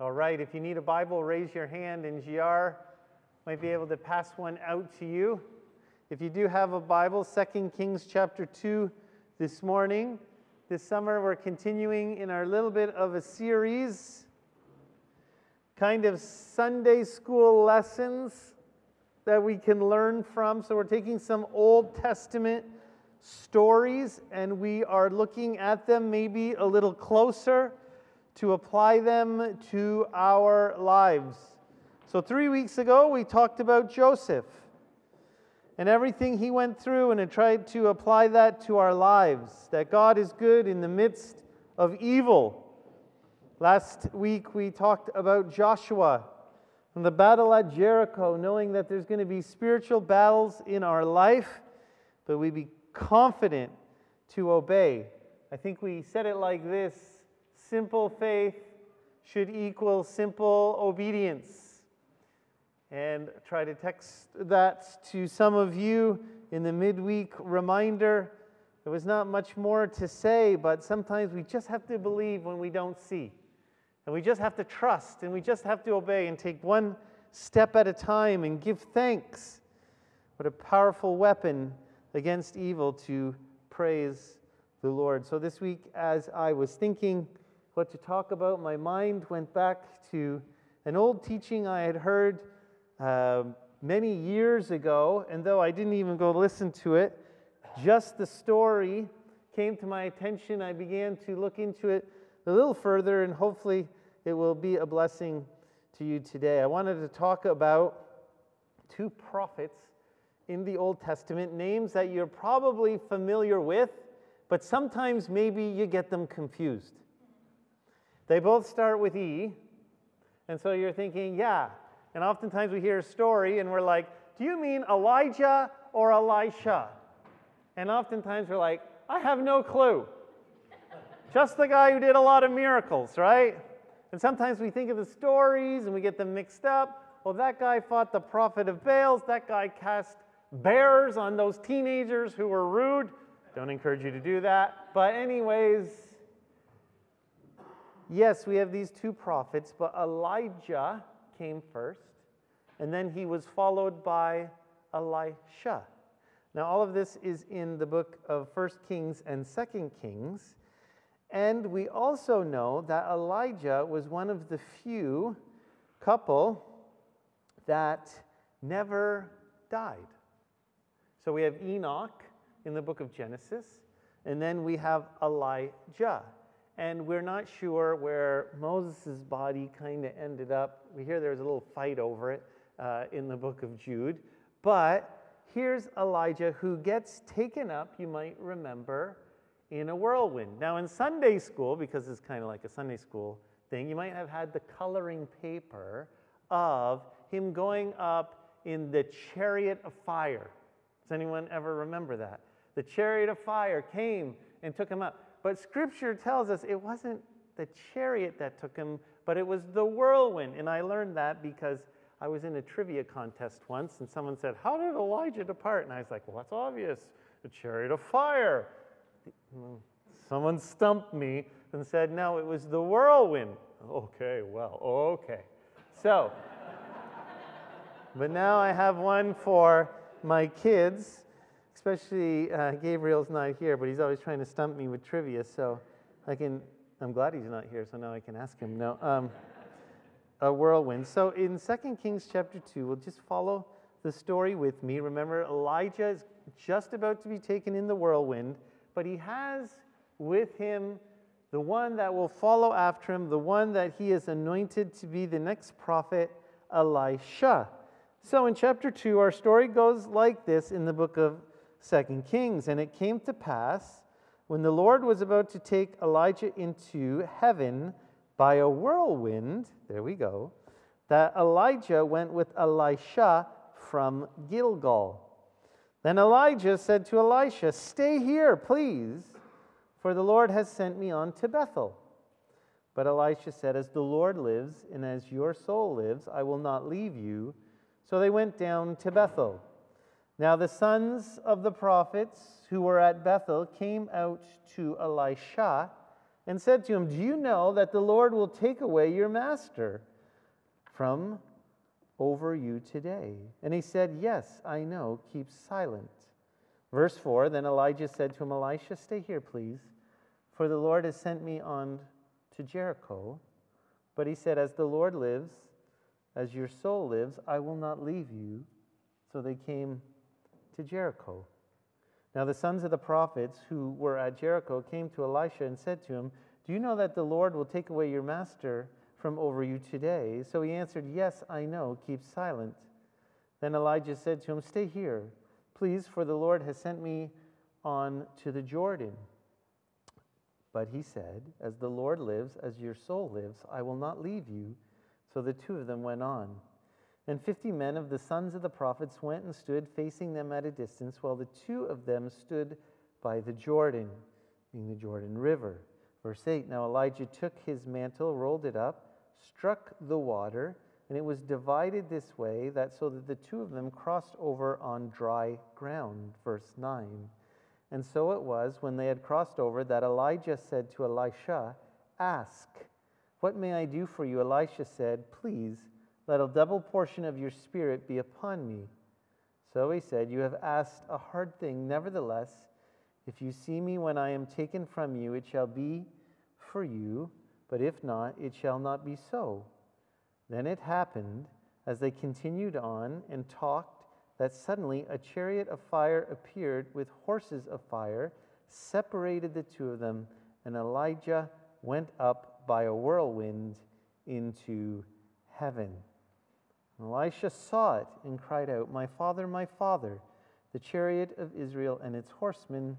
All right, if you need a Bible, raise your hand and GR might be able to pass one out to you. If you do have a Bible, 2 Kings chapter 2 this morning. This summer, we're continuing in our little bit of a series, kind of Sunday school lessons that we can learn from. So, we're taking some Old Testament stories and we are looking at them maybe a little closer to apply them to our lives. So, three weeks ago, we talked about Joseph and everything he went through and tried to apply that to our lives that God is good in the midst of evil. Last week, we talked about Joshua and the battle at Jericho, knowing that there's going to be spiritual battles in our life, but we be confident to obey. I think we said it like this simple faith should equal simple obedience. And try to text that to some of you in the midweek reminder. There was not much more to say, but sometimes we just have to believe when we don't see. And we just have to trust and we just have to obey and take one step at a time and give thanks. What a powerful weapon against evil to praise the Lord. So this week, as I was thinking, what to talk about, my mind went back to an old teaching I had heard uh, many years ago, and though I didn't even go listen to it, just the story came to my attention. I began to look into it a little further, and hopefully it will be a blessing to you today. I wanted to talk about two prophets in the Old Testament, names that you're probably familiar with, but sometimes maybe you get them confused. They both start with E. And so you're thinking, yeah. And oftentimes we hear a story and we're like, do you mean Elijah or Elisha? And oftentimes we're like, I have no clue. Just the guy who did a lot of miracles, right? And sometimes we think of the stories and we get them mixed up. Well, that guy fought the prophet of Baals. That guy cast bears on those teenagers who were rude. Don't encourage you to do that. But, anyways, yes, we have these two prophets, but Elijah came first, and then he was followed by Elisha. Now, all of this is in the book of First Kings and Second Kings. And we also know that Elijah was one of the few couple that never died. So we have Enoch in the book of Genesis, and then we have Elijah and we're not sure where Moses' body kind of ended up. We hear there's a little fight over it uh, in the book of Jude. But here's Elijah who gets taken up, you might remember, in a whirlwind. Now, in Sunday school, because it's kind of like a Sunday school thing, you might have had the coloring paper of him going up in the chariot of fire. Does anyone ever remember that? The chariot of fire came and took him up. But scripture tells us it wasn't the chariot that took him, but it was the whirlwind. And I learned that because I was in a trivia contest once and someone said, How did Elijah depart? And I was like, Well, that's obvious the chariot of fire. Someone stumped me and said, No, it was the whirlwind. Okay, well, okay. So, but now I have one for my kids especially uh, Gabriel's not here, but he's always trying to stump me with trivia. So I can. I'm glad he's not here, so now I can ask him. No, um, a whirlwind. So in 2 Kings chapter two, we'll just follow the story with me. Remember, Elijah is just about to be taken in the whirlwind, but he has with him the one that will follow after him, the one that he is anointed to be the next prophet, Elisha. So in chapter 2, our story goes like this in the book of Second Kings. And it came to pass when the Lord was about to take Elijah into heaven by a whirlwind, there we go, that Elijah went with Elisha from Gilgal. Then Elijah said to Elisha, Stay here, please, for the Lord has sent me on to Bethel. But Elisha said, As the Lord lives, and as your soul lives, I will not leave you. So they went down to Bethel. Now the sons of the prophets who were at Bethel came out to Elisha and said to him, Do you know that the Lord will take away your master from over you today? And he said, Yes, I know. Keep silent. Verse 4 Then Elijah said to him, Elisha, stay here, please, for the Lord has sent me on to Jericho. But he said, As the Lord lives, as your soul lives, I will not leave you. So they came to Jericho. Now the sons of the prophets who were at Jericho came to Elisha and said to him, Do you know that the Lord will take away your master from over you today? So he answered, Yes, I know. Keep silent. Then Elijah said to him, Stay here, please, for the Lord has sent me on to the Jordan. But he said, As the Lord lives, as your soul lives, I will not leave you. So the two of them went on. And fifty men of the sons of the prophets went and stood facing them at a distance, while the two of them stood by the Jordan, being the Jordan River. Verse 8 Now Elijah took his mantle, rolled it up, struck the water, and it was divided this way, that so that the two of them crossed over on dry ground. Verse 9. And so it was, when they had crossed over, that Elijah said to Elisha, Ask, what may I do for you? Elisha said, Please, let a double portion of your spirit be upon me. So he said, You have asked a hard thing. Nevertheless, if you see me when I am taken from you, it shall be for you, but if not, it shall not be so. Then it happened, as they continued on and talked, that suddenly a chariot of fire appeared with horses of fire, separated the two of them, and Elijah went up by a whirlwind into heaven. Elisha saw it and cried out, My father, my father, the chariot of Israel and its horsemen.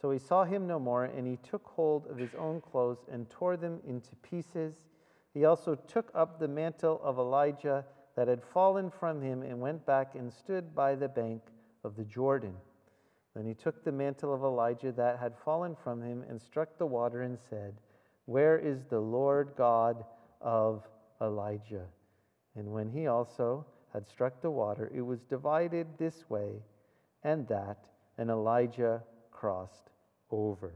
So he saw him no more, and he took hold of his own clothes and tore them into pieces. He also took up the mantle of Elijah that had fallen from him and went back and stood by the bank of the Jordan. Then he took the mantle of Elijah that had fallen from him and struck the water and said, Where is the Lord God of Elijah? And when he also had struck the water, it was divided this way and that, and Elijah crossed over.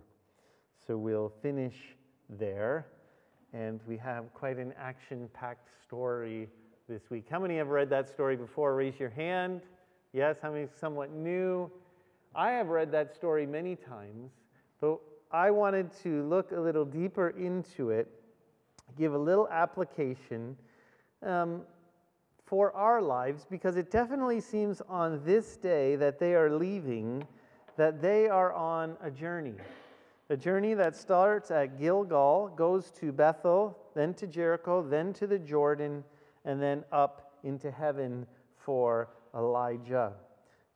So we'll finish there. And we have quite an action packed story this week. How many have read that story before? Raise your hand. Yes, how many somewhat new? I have read that story many times, but I wanted to look a little deeper into it, give a little application um, for our lives, because it definitely seems on this day that they are leaving, that they are on a journey. A journey that starts at Gilgal, goes to Bethel, then to Jericho, then to the Jordan, and then up into heaven for Elijah.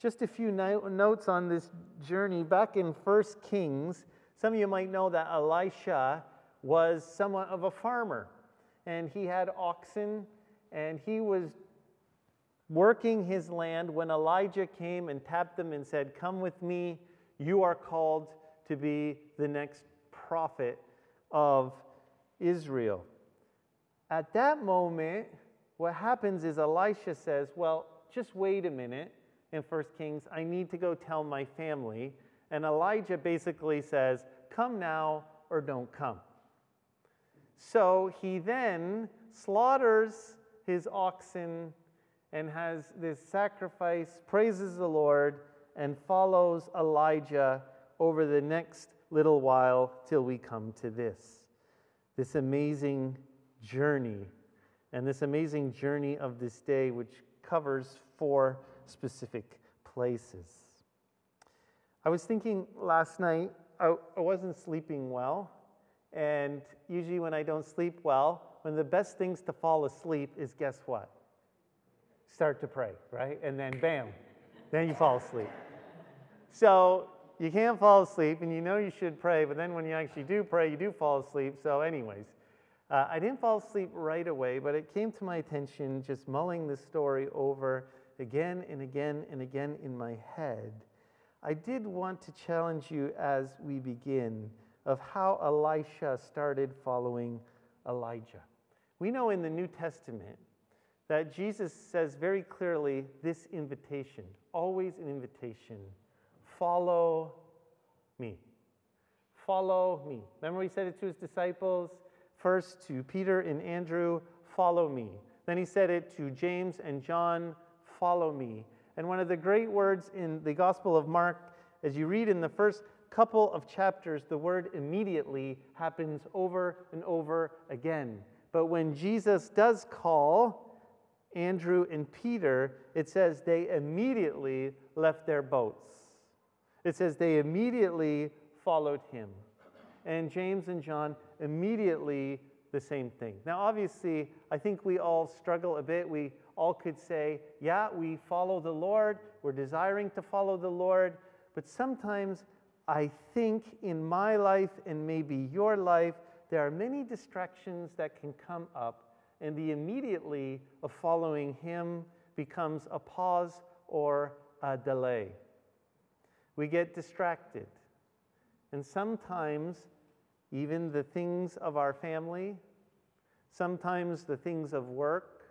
Just a few no- notes on this journey. Back in 1 Kings, some of you might know that Elisha was somewhat of a farmer, and he had oxen, and he was working his land when Elijah came and tapped him and said, Come with me, you are called to be the next prophet of Israel. At that moment, what happens is Elisha says, Well, just wait a minute in 1 Kings. I need to go tell my family. And Elijah basically says, Come now or don't come. So he then slaughters his oxen and has this sacrifice, praises the Lord, and follows Elijah over the next little while till we come to this. This amazing journey and this amazing journey of this day, which covers four specific places. I was thinking last night, I, I wasn't sleeping well. And usually, when I don't sleep well, one of the best things to fall asleep is guess what? Start to pray, right? And then bam, then you fall asleep. So you can't fall asleep, and you know you should pray, but then when you actually do pray, you do fall asleep. So, anyways, uh, I didn't fall asleep right away, but it came to my attention just mulling this story over again and again and again in my head. I did want to challenge you as we begin of how Elisha started following Elijah. We know in the New Testament that Jesus says very clearly this invitation, always an invitation follow me. follow me. Remember, he said it to his disciples? First to Peter and Andrew, follow me. Then he said it to James and John, follow me. And one of the great words in the Gospel of Mark, as you read in the first couple of chapters, the word immediately happens over and over again. But when Jesus does call Andrew and Peter, it says they immediately left their boats. It says they immediately followed him. And James and John immediately the same thing. Now, obviously, I think we all struggle a bit. We all could say, yeah, we follow the Lord, we're desiring to follow the Lord, but sometimes I think in my life and maybe your life, there are many distractions that can come up, and the immediately of following Him becomes a pause or a delay. We get distracted. And sometimes, even the things of our family, sometimes the things of work,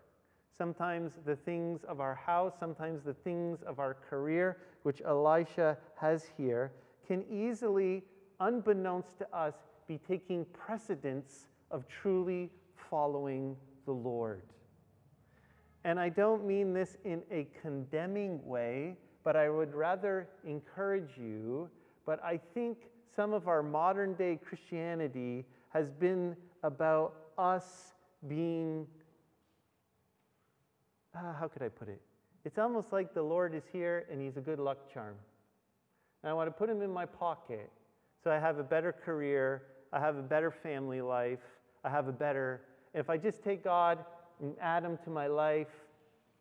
sometimes the things of our house, sometimes the things of our career, which Elisha has here, can easily, unbeknownst to us, be taking precedence of truly following the Lord. And I don't mean this in a condemning way, but I would rather encourage you. But I think some of our modern day Christianity has been about us being, uh, how could I put it? It's almost like the Lord is here and he's a good luck charm. And I want to put him in my pocket so I have a better career, I have a better family life, I have a better. If I just take God and add him to my life,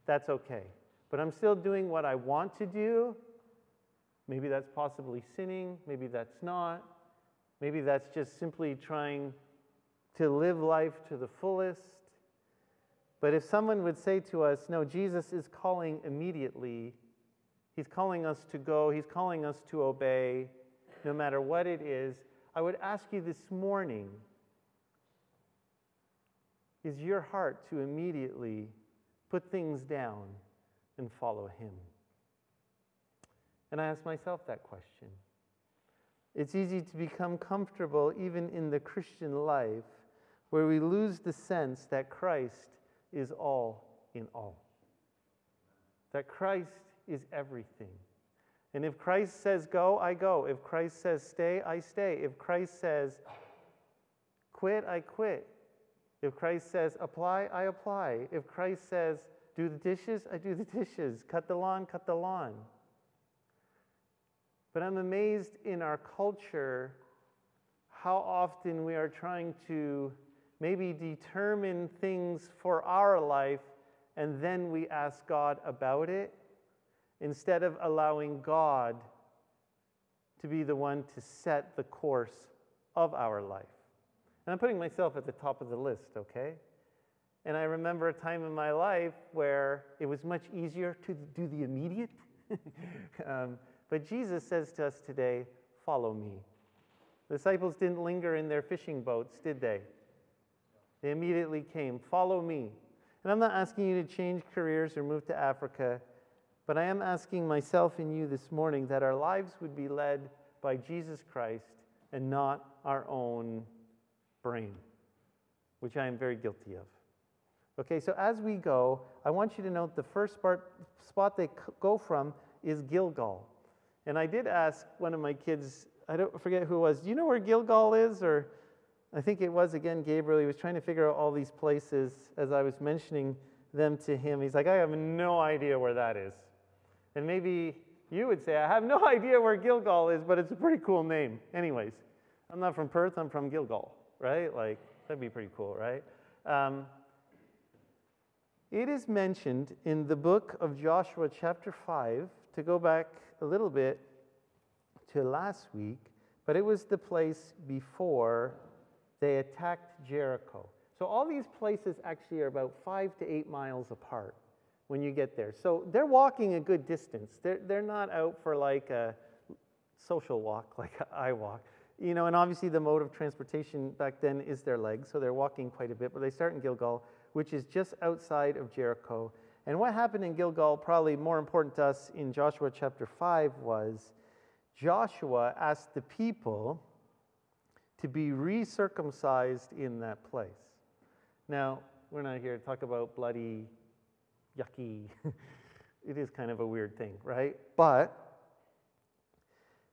that's okay. But I'm still doing what I want to do, Maybe that's possibly sinning, maybe that's not. Maybe that's just simply trying to live life to the fullest. But if someone would say to us, no, Jesus is calling immediately, He's calling us to go, He's calling us to obey, no matter what it is, I would ask you this morning is your heart to immediately put things down and follow Him? And I ask myself that question. It's easy to become comfortable even in the Christian life where we lose the sense that Christ is all in all. That Christ is everything. And if Christ says go, I go. If Christ says stay, I stay. If Christ says quit, I quit. If Christ says apply, I apply. If Christ says do the dishes, I do the dishes. Cut the lawn, cut the lawn. But I'm amazed in our culture how often we are trying to maybe determine things for our life and then we ask God about it instead of allowing God to be the one to set the course of our life. And I'm putting myself at the top of the list, okay? And I remember a time in my life where it was much easier to do the immediate. um, but Jesus says to us today, Follow me. The disciples didn't linger in their fishing boats, did they? They immediately came, Follow me. And I'm not asking you to change careers or move to Africa, but I am asking myself and you this morning that our lives would be led by Jesus Christ and not our own brain, which I am very guilty of. Okay, so as we go, I want you to note the first part, spot they go from is Gilgal. And I did ask one of my kids, I don't forget who it was, do you know where Gilgal is? Or I think it was again Gabriel. He was trying to figure out all these places as I was mentioning them to him. He's like, I have no idea where that is. And maybe you would say, I have no idea where Gilgal is, but it's a pretty cool name. Anyways, I'm not from Perth, I'm from Gilgal, right? Like, that'd be pretty cool, right? Um, it is mentioned in the book of Joshua, chapter 5, to go back a little bit to last week, but it was the place before they attacked Jericho. So all these places actually are about five to eight miles apart when you get there. So they're walking a good distance. They're, they're not out for like a social walk like I walk. You know, and obviously the mode of transportation back then is their legs, so they're walking quite a bit, but they start in Gilgal, which is just outside of Jericho. And what happened in Gilgal, probably more important to us in Joshua chapter 5, was Joshua asked the people to be recircumcised in that place. Now, we're not here to talk about bloody, yucky. it is kind of a weird thing, right? But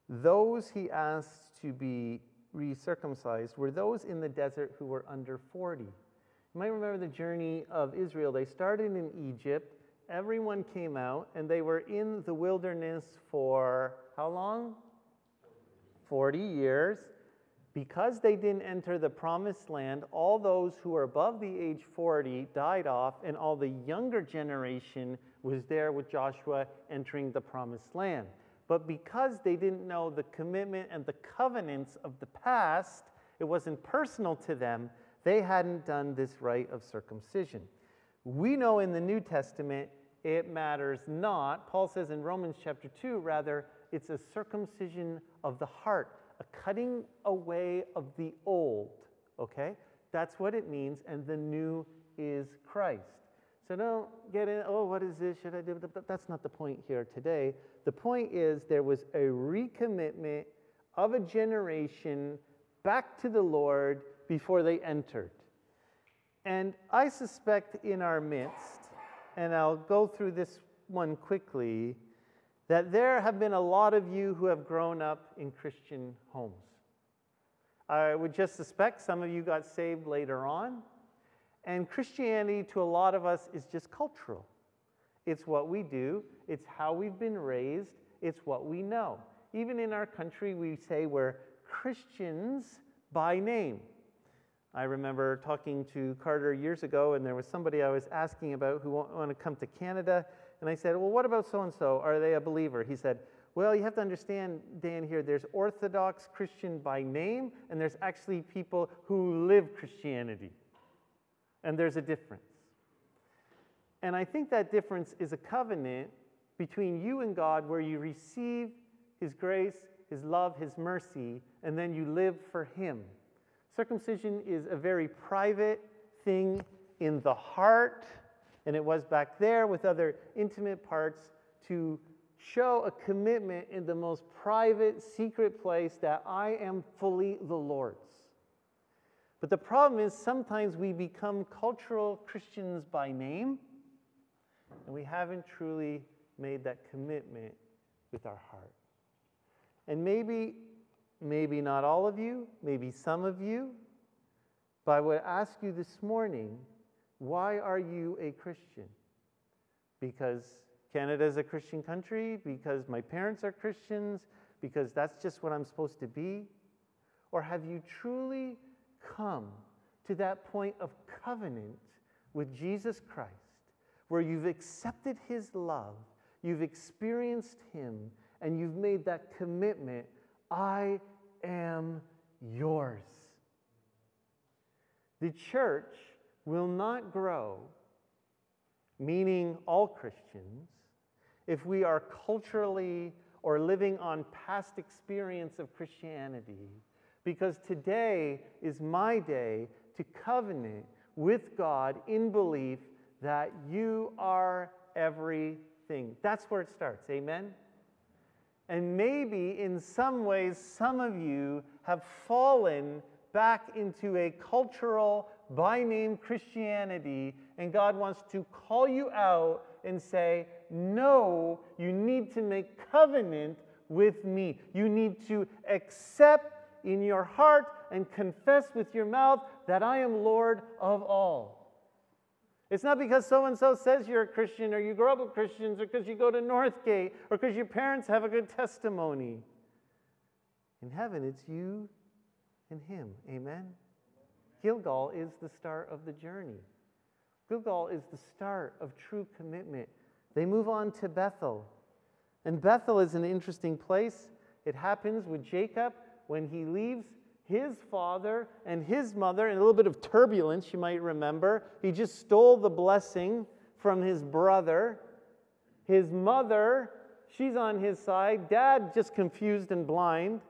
those he asked to be recircumcised were those in the desert who were under 40. You might remember the journey of Israel. They started in Egypt, everyone came out, and they were in the wilderness for how long? 40 years. Because they didn't enter the promised land, all those who were above the age 40 died off, and all the younger generation was there with Joshua entering the promised land. But because they didn't know the commitment and the covenants of the past, it wasn't personal to them, they hadn't done this rite of circumcision. We know in the New Testament it matters not. Paul says in Romans chapter 2, rather, it's a circumcision of the heart, a cutting away of the old. Okay? That's what it means, and the new is Christ. So don't get in, oh, what is this? Should I do? That's not the point here today. The point is there was a recommitment of a generation back to the Lord before they entered. And I suspect in our midst, and I'll go through this one quickly, that there have been a lot of you who have grown up in Christian homes. I would just suspect some of you got saved later on. And Christianity, to a lot of us, is just cultural. It's what we do, it's how we've been raised, it's what we know. Even in our country, we say we're Christians by name. I remember talking to Carter years ago, and there was somebody I was asking about who wanted to come to Canada. And I said, Well, what about so and so? Are they a believer? He said, Well, you have to understand, Dan, here, there's Orthodox Christian by name, and there's actually people who live Christianity. And there's a difference. And I think that difference is a covenant between you and God where you receive His grace, His love, His mercy, and then you live for Him. Circumcision is a very private thing in the heart, and it was back there with other intimate parts to show a commitment in the most private, secret place that I am fully the Lord's. But the problem is sometimes we become cultural Christians by name, and we haven't truly made that commitment with our heart. And maybe, maybe not all of you, maybe some of you, but I would ask you this morning why are you a Christian? Because Canada is a Christian country? Because my parents are Christians? Because that's just what I'm supposed to be? Or have you truly come to that point of covenant with Jesus Christ, where you've accepted his love, you've experienced him, and you've made that commitment I am yours. The church will not grow, meaning all Christians, if we are culturally or living on past experience of Christianity because today is my day to covenant with God in belief that you are everything. That's where it starts. Amen? And maybe in some ways, some of you have fallen back into a cultural, by name Christianity, and God wants to call you out and say, No, you need to make covenant with me. You need to accept in your heart and confess with your mouth that I am Lord of all. It's not because so and so says you're a Christian or you grow up with Christians or because you go to Northgate or because your parents have a good testimony. In heaven, it's you and Him. Amen? Gilgal is the start of the journey. Gilgal is the start of true commitment. They move on to Bethel. And Bethel is an interesting place. It happens with Jacob when he leaves his father and his mother in a little bit of turbulence, you might remember. He just stole the blessing from his brother. His mother, she's on his side. Dad, just confused and blind.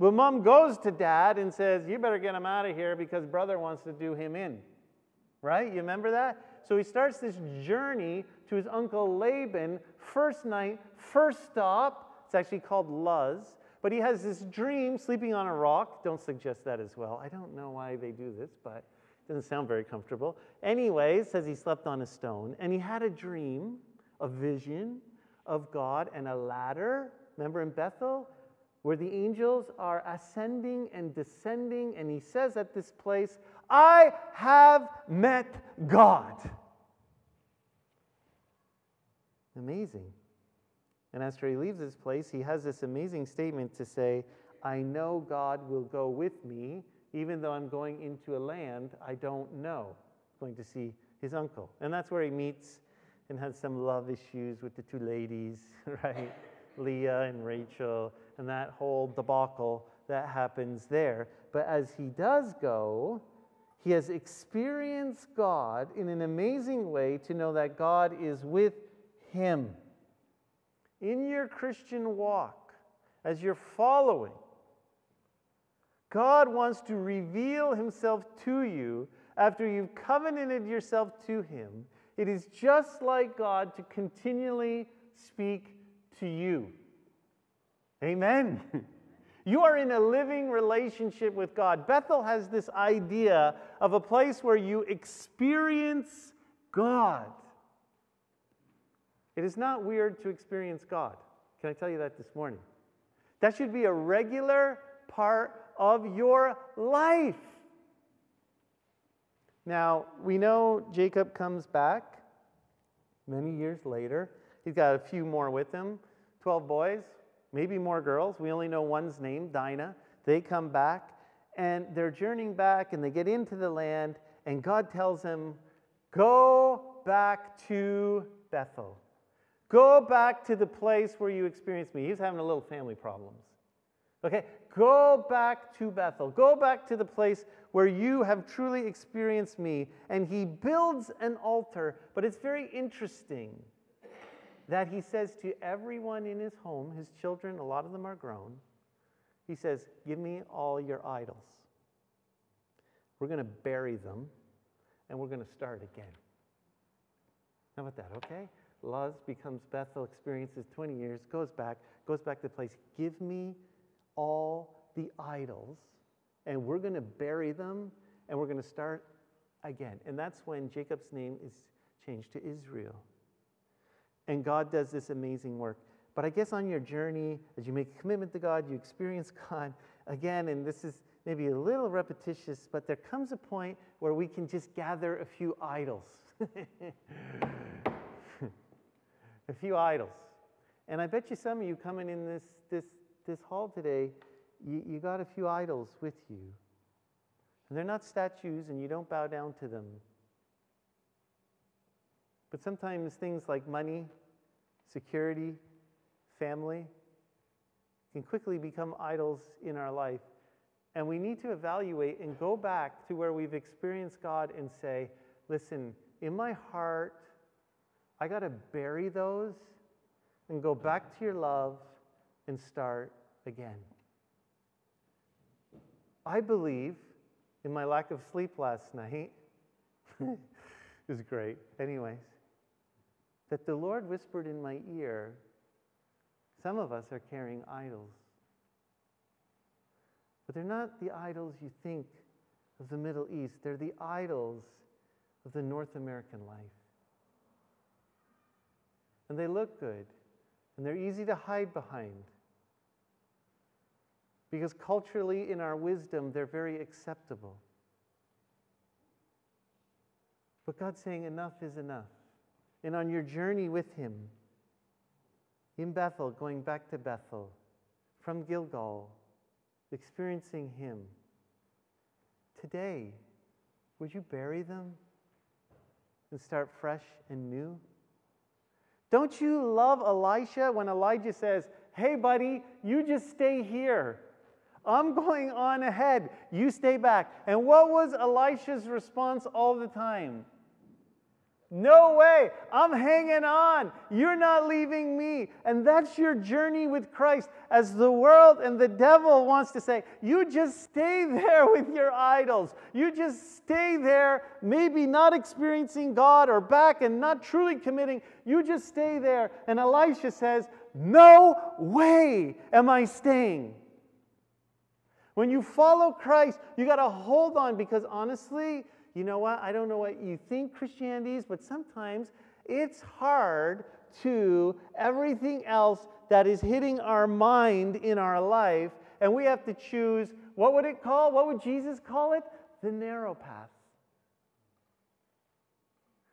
But mom goes to dad and says, You better get him out of here because brother wants to do him in. Right? You remember that? So he starts this journey to his uncle Laban. First night, first stop. It's actually called Luz. but he has this dream sleeping on a rock. Don't suggest that as well. I don't know why they do this, but it doesn't sound very comfortable. Anyway, says he slept on a stone, and he had a dream, a vision of God and a ladder. Remember in Bethel? Where the angels are ascending and descending, and he says at this place, I have met God. Amazing. And after he leaves this place, he has this amazing statement to say, I know God will go with me, even though I'm going into a land I don't know. going to see his uncle. And that's where he meets and has some love issues with the two ladies, right? Leah and Rachel, and that whole debacle that happens there. But as he does go, he has experienced God in an amazing way to know that God is with him. In your Christian walk, as you're following, God wants to reveal himself to you after you've covenanted yourself to him. It is just like God to continually speak to you. Amen. You are in a living relationship with God. Bethel has this idea of a place where you experience God. It is not weird to experience God. Can I tell you that this morning? That should be a regular part of your life. Now, we know Jacob comes back many years later. He's got a few more with him 12 boys, maybe more girls. We only know one's name, Dinah. They come back and they're journeying back and they get into the land, and God tells them, Go back to Bethel. Go back to the place where you experienced me. He's having a little family problems. Okay, go back to Bethel. Go back to the place where you have truly experienced me. And he builds an altar, but it's very interesting that he says to everyone in his home, his children, a lot of them are grown, he says, Give me all your idols. We're going to bury them and we're going to start again. How about that, okay? Luz becomes Bethel, experiences 20 years, goes back, goes back to the place. Give me all the idols, and we're going to bury them, and we're going to start again. And that's when Jacob's name is changed to Israel. And God does this amazing work. But I guess on your journey, as you make a commitment to God, you experience God again, and this is maybe a little repetitious, but there comes a point where we can just gather a few idols. a few idols. And I bet you some of you coming in this, this, this hall today, you, you got a few idols with you. And they're not statues, and you don't bow down to them. But sometimes things like money, security, family can quickly become idols in our life. And we need to evaluate and go back to where we've experienced God and say, listen, in my heart, I got to bury those and go back to your love and start again. I believe in my lack of sleep last night. it was great. Anyways, that the Lord whispered in my ear some of us are carrying idols. But they're not the idols you think of the Middle East, they're the idols of the North American life and they look good, and they're easy to hide behind. Because culturally, in our wisdom, they're very acceptable. But God's saying, enough is enough. And on your journey with Him, in Bethel, going back to Bethel, from Gilgal, experiencing Him, today, would you bury them and start fresh and new? Don't you love Elisha when Elijah says, Hey, buddy, you just stay here. I'm going on ahead. You stay back. And what was Elisha's response all the time? No way. I'm hanging on. You're not leaving me. And that's your journey with Christ. As the world and the devil wants to say, you just stay there with your idols. You just stay there, maybe not experiencing God or back and not truly committing. You just stay there. And Elisha says, No way am I staying. When you follow Christ, you got to hold on because honestly, you know what? I don't know what you think Christianity is, but sometimes it's hard to everything else that is hitting our mind in our life, and we have to choose what would it call? What would Jesus call it? The narrow path.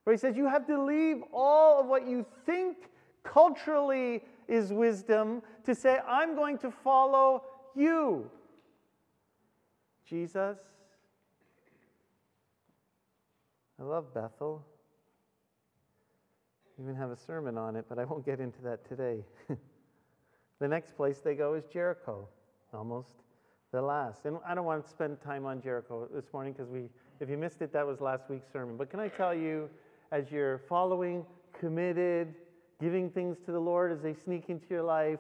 Where he says you have to leave all of what you think culturally is wisdom to say, I'm going to follow you. Jesus, I love Bethel. I even have a sermon on it, but I won't get into that today. the next place they go is Jericho, almost the last. And I don't want to spend time on Jericho this morning because we, if you missed it, that was last week's sermon. But can I tell you, as you're following, committed, giving things to the Lord as they sneak into your life,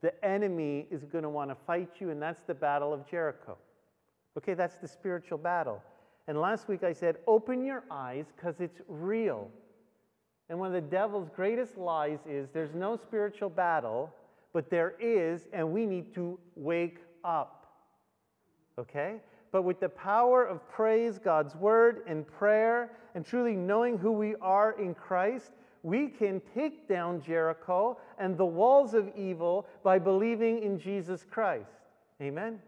the enemy is going to want to fight you, and that's the battle of Jericho. Okay, that's the spiritual battle. And last week I said, open your eyes because it's real. And one of the devil's greatest lies is there's no spiritual battle, but there is, and we need to wake up. Okay? But with the power of praise, God's word, and prayer, and truly knowing who we are in Christ, we can take down Jericho and the walls of evil by believing in Jesus Christ. Amen?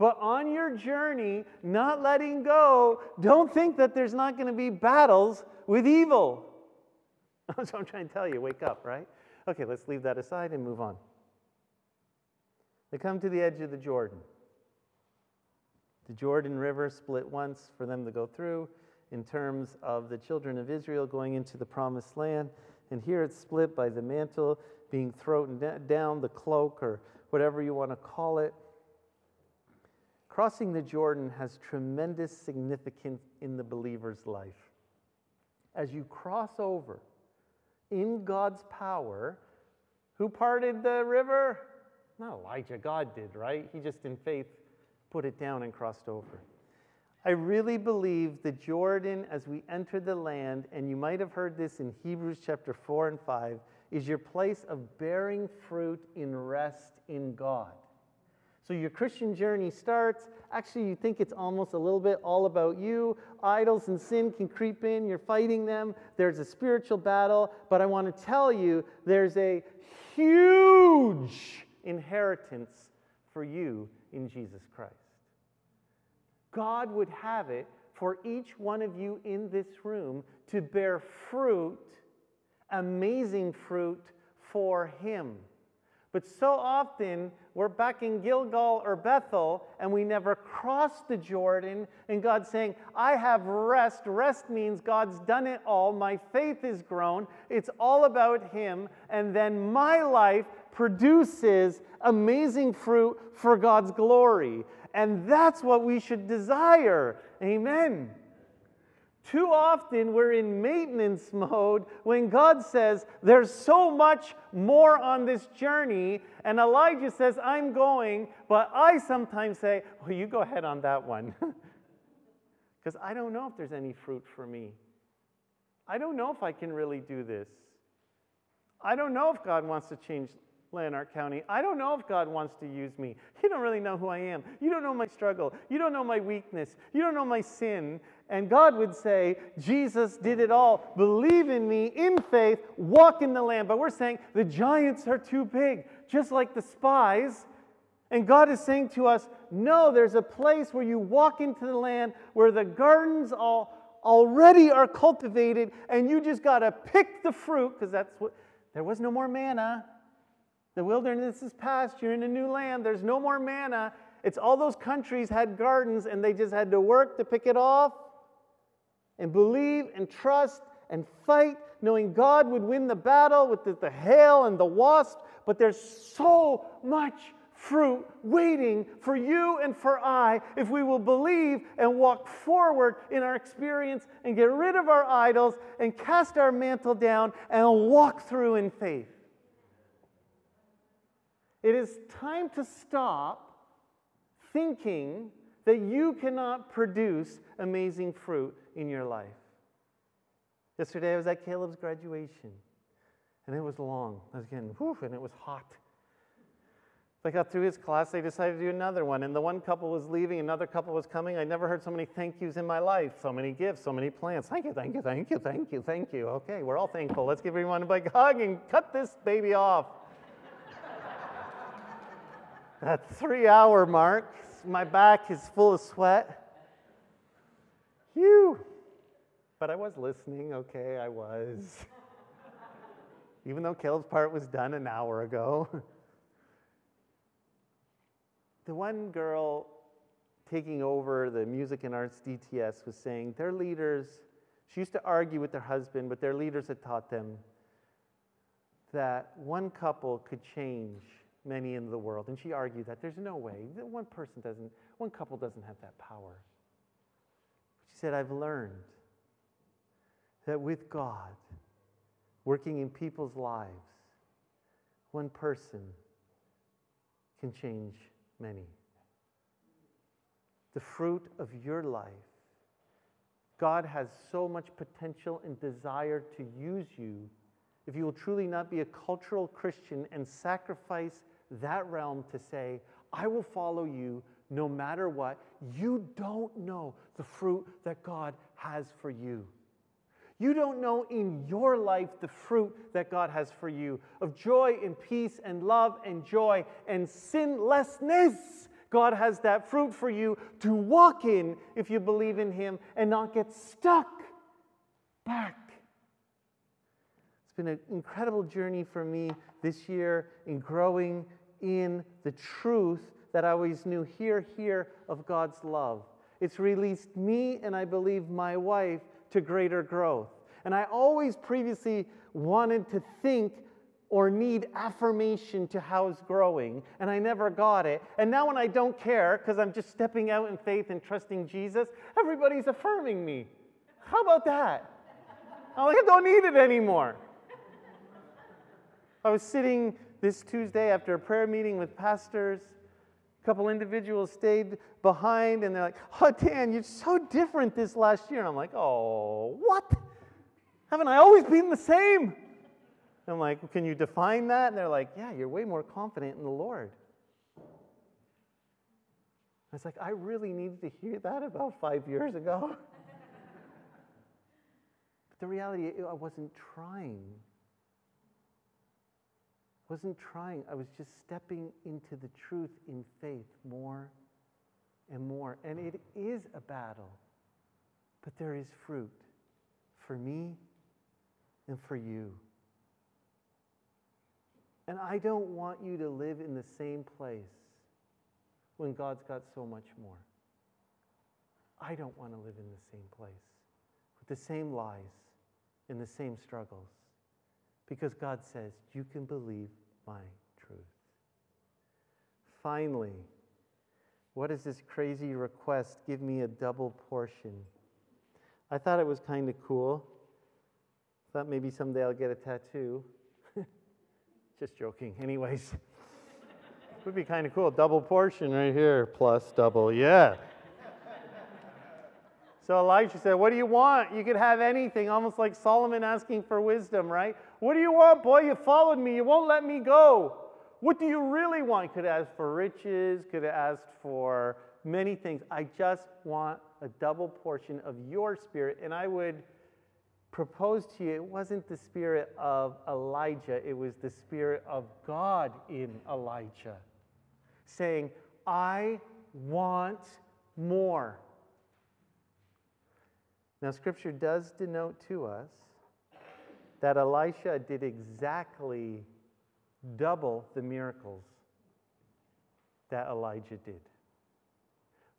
But on your journey, not letting go, don't think that there's not going to be battles with evil. That's what I'm trying to tell you. Wake up, right? Okay, let's leave that aside and move on. They come to the edge of the Jordan. The Jordan River split once for them to go through in terms of the children of Israel going into the promised land. And here it's split by the mantle being thrown down, the cloak, or whatever you want to call it. Crossing the Jordan has tremendous significance in the believer's life. As you cross over in God's power, who parted the river? Not Elijah, God did, right? He just in faith put it down and crossed over. I really believe the Jordan, as we enter the land, and you might have heard this in Hebrews chapter 4 and 5, is your place of bearing fruit in rest in God. So your Christian journey starts. Actually, you think it's almost a little bit all about you. Idols and sin can creep in. You're fighting them. There's a spiritual battle. But I want to tell you there's a huge inheritance for you in Jesus Christ. God would have it for each one of you in this room to bear fruit, amazing fruit for Him. But so often we're back in Gilgal or Bethel and we never cross the Jordan, and God's saying, I have rest. Rest means God's done it all. My faith is grown. It's all about Him. And then my life produces amazing fruit for God's glory. And that's what we should desire. Amen. Too often we're in maintenance mode when God says there's so much more on this journey. And Elijah says, I'm going. But I sometimes say, Well, you go ahead on that one. Because I don't know if there's any fruit for me. I don't know if I can really do this. I don't know if God wants to change Lanark County. I don't know if God wants to use me. You don't really know who I am. You don't know my struggle. You don't know my weakness. You don't know my sin. And God would say, Jesus did it all. Believe in me in faith, walk in the land. But we're saying the giants are too big, just like the spies. And God is saying to us, no, there's a place where you walk into the land where the gardens all already are cultivated, and you just got to pick the fruit because that's what there was no more manna. The wilderness is past. You're in a new land. There's no more manna. It's all those countries had gardens and they just had to work to pick it off and believe and trust and fight, knowing God would win the battle with the, the hail and the wasp. But there's so much fruit waiting for you and for I if we will believe and walk forward in our experience and get rid of our idols and cast our mantle down and walk through in faith. It is time to stop thinking that you cannot produce amazing fruit in your life. Yesterday I was at Caleb's graduation, and it was long. I was getting, whew, and it was hot. They got through his class, they decided to do another one, and the one couple was leaving, another couple was coming. I never heard so many thank yous in my life, so many gifts, so many plans. Thank you, thank you, thank you, thank you, thank you. Okay, we're all thankful. Let's give everyone a big hug and cut this baby off. That three hour mark, my back is full of sweat. Phew. But I was listening, okay, I was. Even though Caleb's part was done an hour ago. the one girl taking over the music and arts DTS was saying their leaders, she used to argue with their husband, but their leaders had taught them that one couple could change many in the world. And she argued that there's no way, that one person doesn't, one couple doesn't have that power. Said, I've learned that with God working in people's lives, one person can change many. The fruit of your life. God has so much potential and desire to use you if you will truly not be a cultural Christian and sacrifice that realm to say, I will follow you no matter what. You don't know the fruit that God has for you. You don't know in your life the fruit that God has for you of joy and peace and love and joy and sinlessness. God has that fruit for you to walk in if you believe in Him and not get stuck back. It's been an incredible journey for me this year in growing in the truth that I always knew here, here of God's love. It's released me and I believe my wife to greater growth. And I always previously wanted to think or need affirmation to how it's growing, and I never got it. And now, when I don't care because I'm just stepping out in faith and trusting Jesus, everybody's affirming me. How about that? I'm like, I don't need it anymore. I was sitting this Tuesday after a prayer meeting with pastors couple individuals stayed behind and they're like, Oh, Dan, you're so different this last year. And I'm like, Oh, what? Haven't I always been the same? I'm like, Can you define that? And they're like, Yeah, you're way more confident in the Lord. I was like, I really needed to hear that about five years ago. but the reality, I wasn't trying wasn't trying, I was just stepping into the truth in faith more and more. And it is a battle, but there is fruit for me and for you. And I don't want you to live in the same place when God's got so much more. I don't want to live in the same place with the same lies and the same struggles. Because God says, you can believe my truth. Finally, what is this crazy request? Give me a double portion. I thought it was kind of cool. Thought maybe someday I'll get a tattoo. Just joking. Anyways, it would be kind of cool. Double portion right here, plus double. Yeah. So Elijah said, What do you want? You could have anything, almost like Solomon asking for wisdom, right? What do you want, boy? You followed me. You won't let me go. What do you really want? Could have asked for riches, could have asked for many things. I just want a double portion of your spirit. And I would propose to you, it wasn't the spirit of Elijah, it was the spirit of God in Elijah, saying, I want more. Now, Scripture does denote to us that Elisha did exactly double the miracles that Elijah did.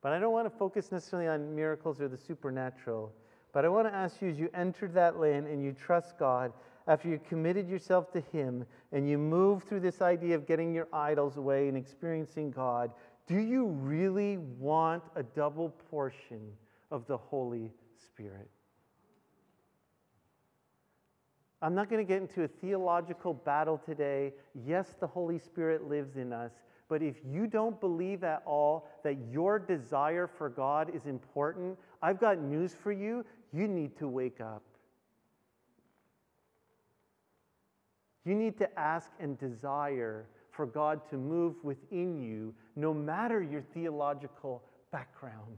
But I don't want to focus necessarily on miracles or the supernatural. But I want to ask you as you entered that land and you trust God, after you committed yourself to Him and you move through this idea of getting your idols away and experiencing God, do you really want a double portion of the Holy Spirit? I'm not going to get into a theological battle today. Yes, the Holy Spirit lives in us, but if you don't believe at all that your desire for God is important, I've got news for you. You need to wake up. You need to ask and desire for God to move within you, no matter your theological background.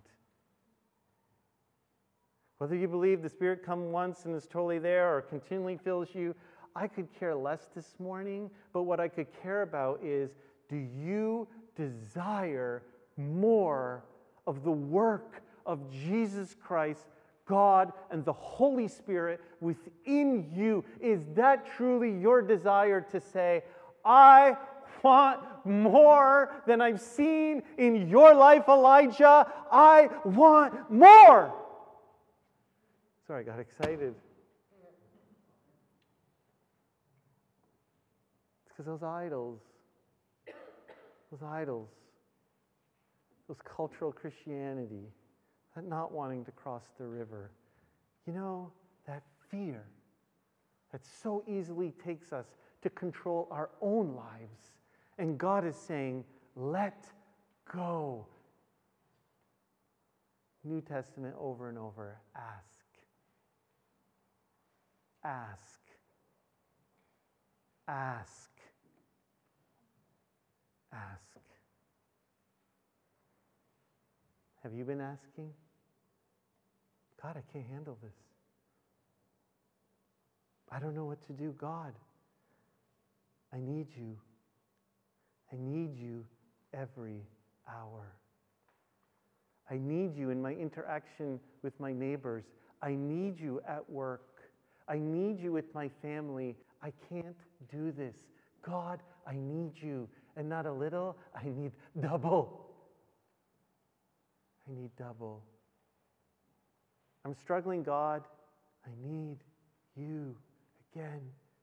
Whether you believe the Spirit come once and is totally there or continually fills you, I could care less this morning, but what I could care about is do you desire more of the work of Jesus Christ, God, and the Holy Spirit within you? Is that truly your desire to say, I want more than I've seen in your life, Elijah? I want more. Sorry, I got excited. It's because those idols those idols, those cultural Christianity, that not wanting to cross the river. You know, that fear that so easily takes us to control our own lives. And God is saying, let go. New Testament over and over ask. Ask. Ask ask. Have you been asking? God, I can't handle this. I don't know what to do. God, I need you. I need you every hour. I need you in my interaction with my neighbors. I need you at work. I need you with my family. I can't do this. God, I need you and not a little. I need double. I need double. I'm struggling, God. I need you again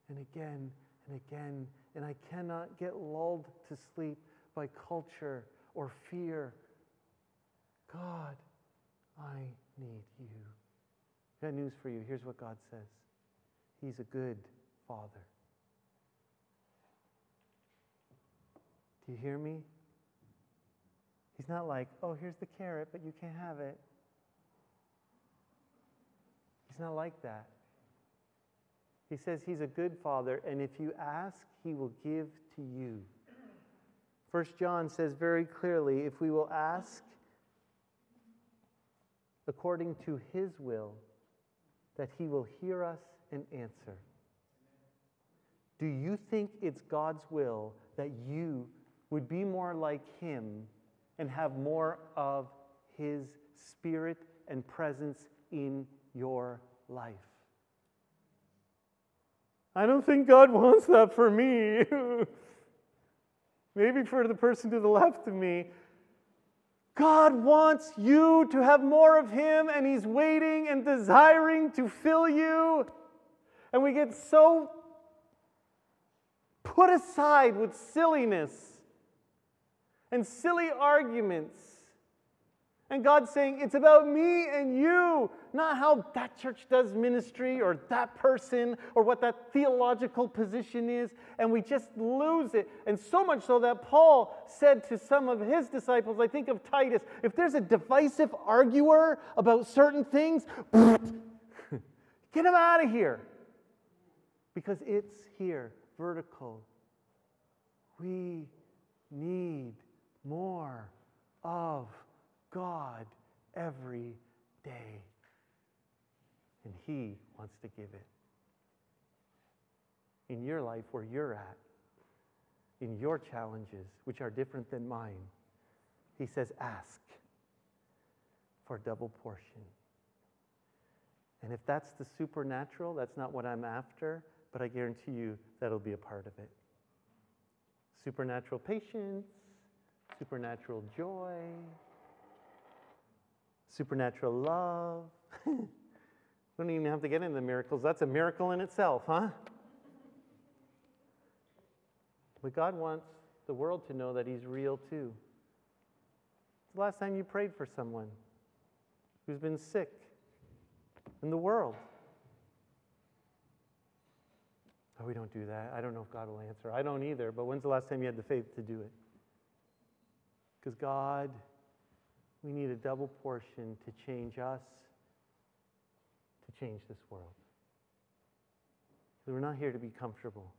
and again and again. And I cannot get lulled to sleep by culture or fear. God, I need you. Got news for you. Here's what God says He's a good Father. Do you hear me? He's not like, oh, here's the carrot, but you can't have it. He's not like that. He says he's a good father, and if you ask, he will give to you. First John says very clearly if we will ask according to his will, that he will hear us and answer. Do you think it's God's will that you would be more like Him and have more of His Spirit and presence in your life. I don't think God wants that for me. Maybe for the person to the left of me. God wants you to have more of Him, and He's waiting and desiring to fill you. And we get so put aside with silliness and silly arguments. And God's saying, it's about me and you, not how that church does ministry or that person or what that theological position is. And we just lose it. And so much so that Paul said to some of his disciples, I think of Titus, if there's a divisive arguer about certain things, get him out of here. Because it's here, vertical. We need more of God every day. And He wants to give it. In your life, where you're at, in your challenges, which are different than mine, He says, ask for double portion. And if that's the supernatural, that's not what I'm after, but I guarantee you that'll be a part of it. Supernatural patience, supernatural joy, supernatural love, We don't even have to get into the miracles. That's a miracle in itself, huh? But God wants the world to know that He's real too. It's the last time you prayed for someone who's been sick in the world. Oh, we don't do that. I don't know if God will answer. I don't either. But when's the last time you had the faith to do it? Because God, we need a double portion to change us, to change this world. We're not here to be comfortable.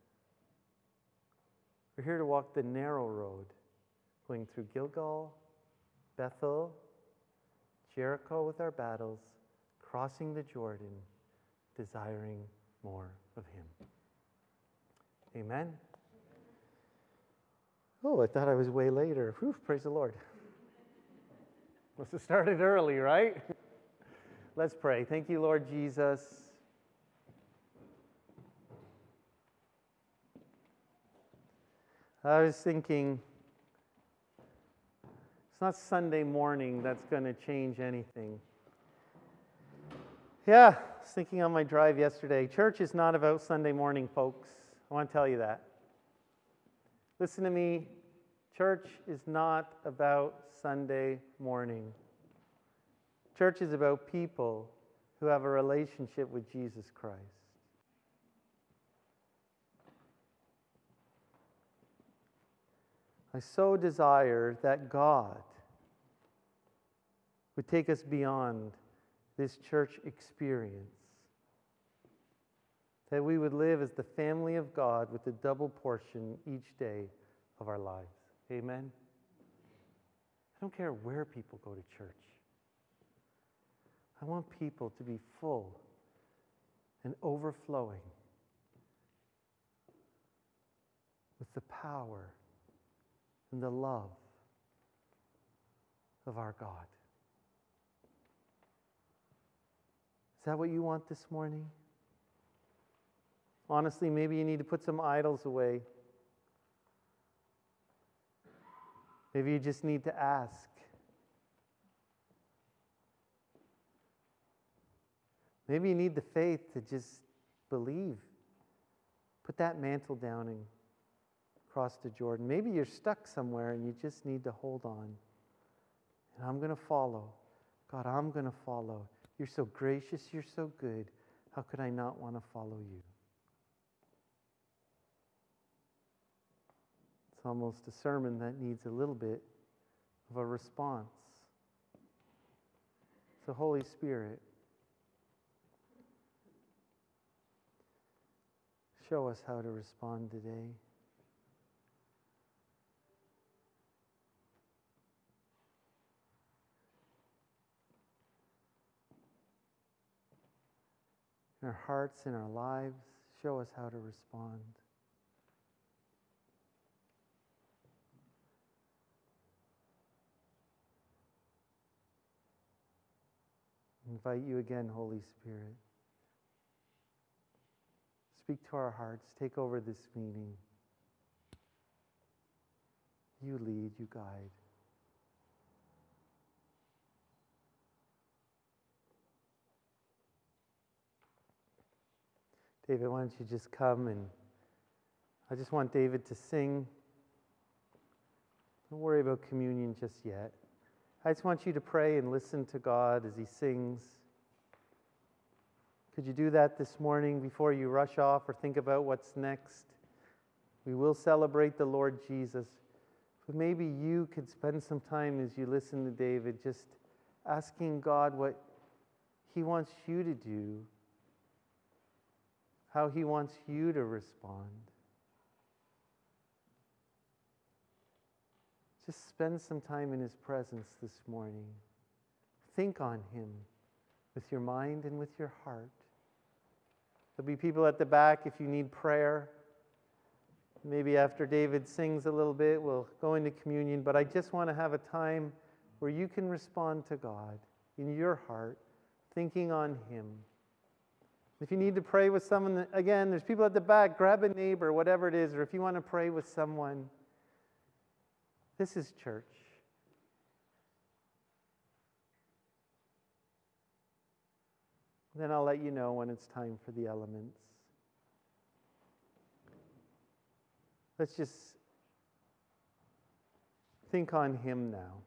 We're here to walk the narrow road, going through Gilgal, Bethel, Jericho with our battles, crossing the Jordan, desiring more of Him. Amen. Oh, I thought I was way later. Whew, praise the Lord. Must have started early, right? Let's pray. Thank you, Lord Jesus. I was thinking, it's not Sunday morning that's going to change anything. Yeah, I was thinking on my drive yesterday. Church is not about Sunday morning, folks. I want to tell you that. Listen to me. Church is not about Sunday morning. Church is about people who have a relationship with Jesus Christ. I so desire that God would take us beyond this church experience that we would live as the family of God with a double portion each day of our lives. Amen. I don't care where people go to church. I want people to be full and overflowing with the power and the love of our God. Is that what you want this morning? Honestly, maybe you need to put some idols away. Maybe you just need to ask. Maybe you need the faith to just believe. Put that mantle down and cross to Jordan. Maybe you're stuck somewhere and you just need to hold on. And I'm going to follow. God, I'm going to follow. You're so gracious. You're so good. How could I not want to follow you? It's almost a sermon that needs a little bit of a response. So, Holy Spirit, show us how to respond today. In our hearts, in our lives, show us how to respond. Invite you again, Holy Spirit. Speak to our hearts. Take over this meeting. You lead, you guide. David, why don't you just come and I just want David to sing. Don't worry about communion just yet. I just want you to pray and listen to God as He sings. Could you do that this morning before you rush off or think about what's next? We will celebrate the Lord Jesus. But maybe you could spend some time as you listen to David just asking God what He wants you to do, how He wants you to respond. Just spend some time in His presence this morning. Think on Him with your mind and with your heart. There'll be people at the back if you need prayer. Maybe after David sings a little bit, we'll go into communion. But I just want to have a time where you can respond to God in your heart, thinking on Him. If you need to pray with someone, again, there's people at the back, grab a neighbor, whatever it is, or if you want to pray with someone. This is church. Then I'll let you know when it's time for the elements. Let's just think on Him now.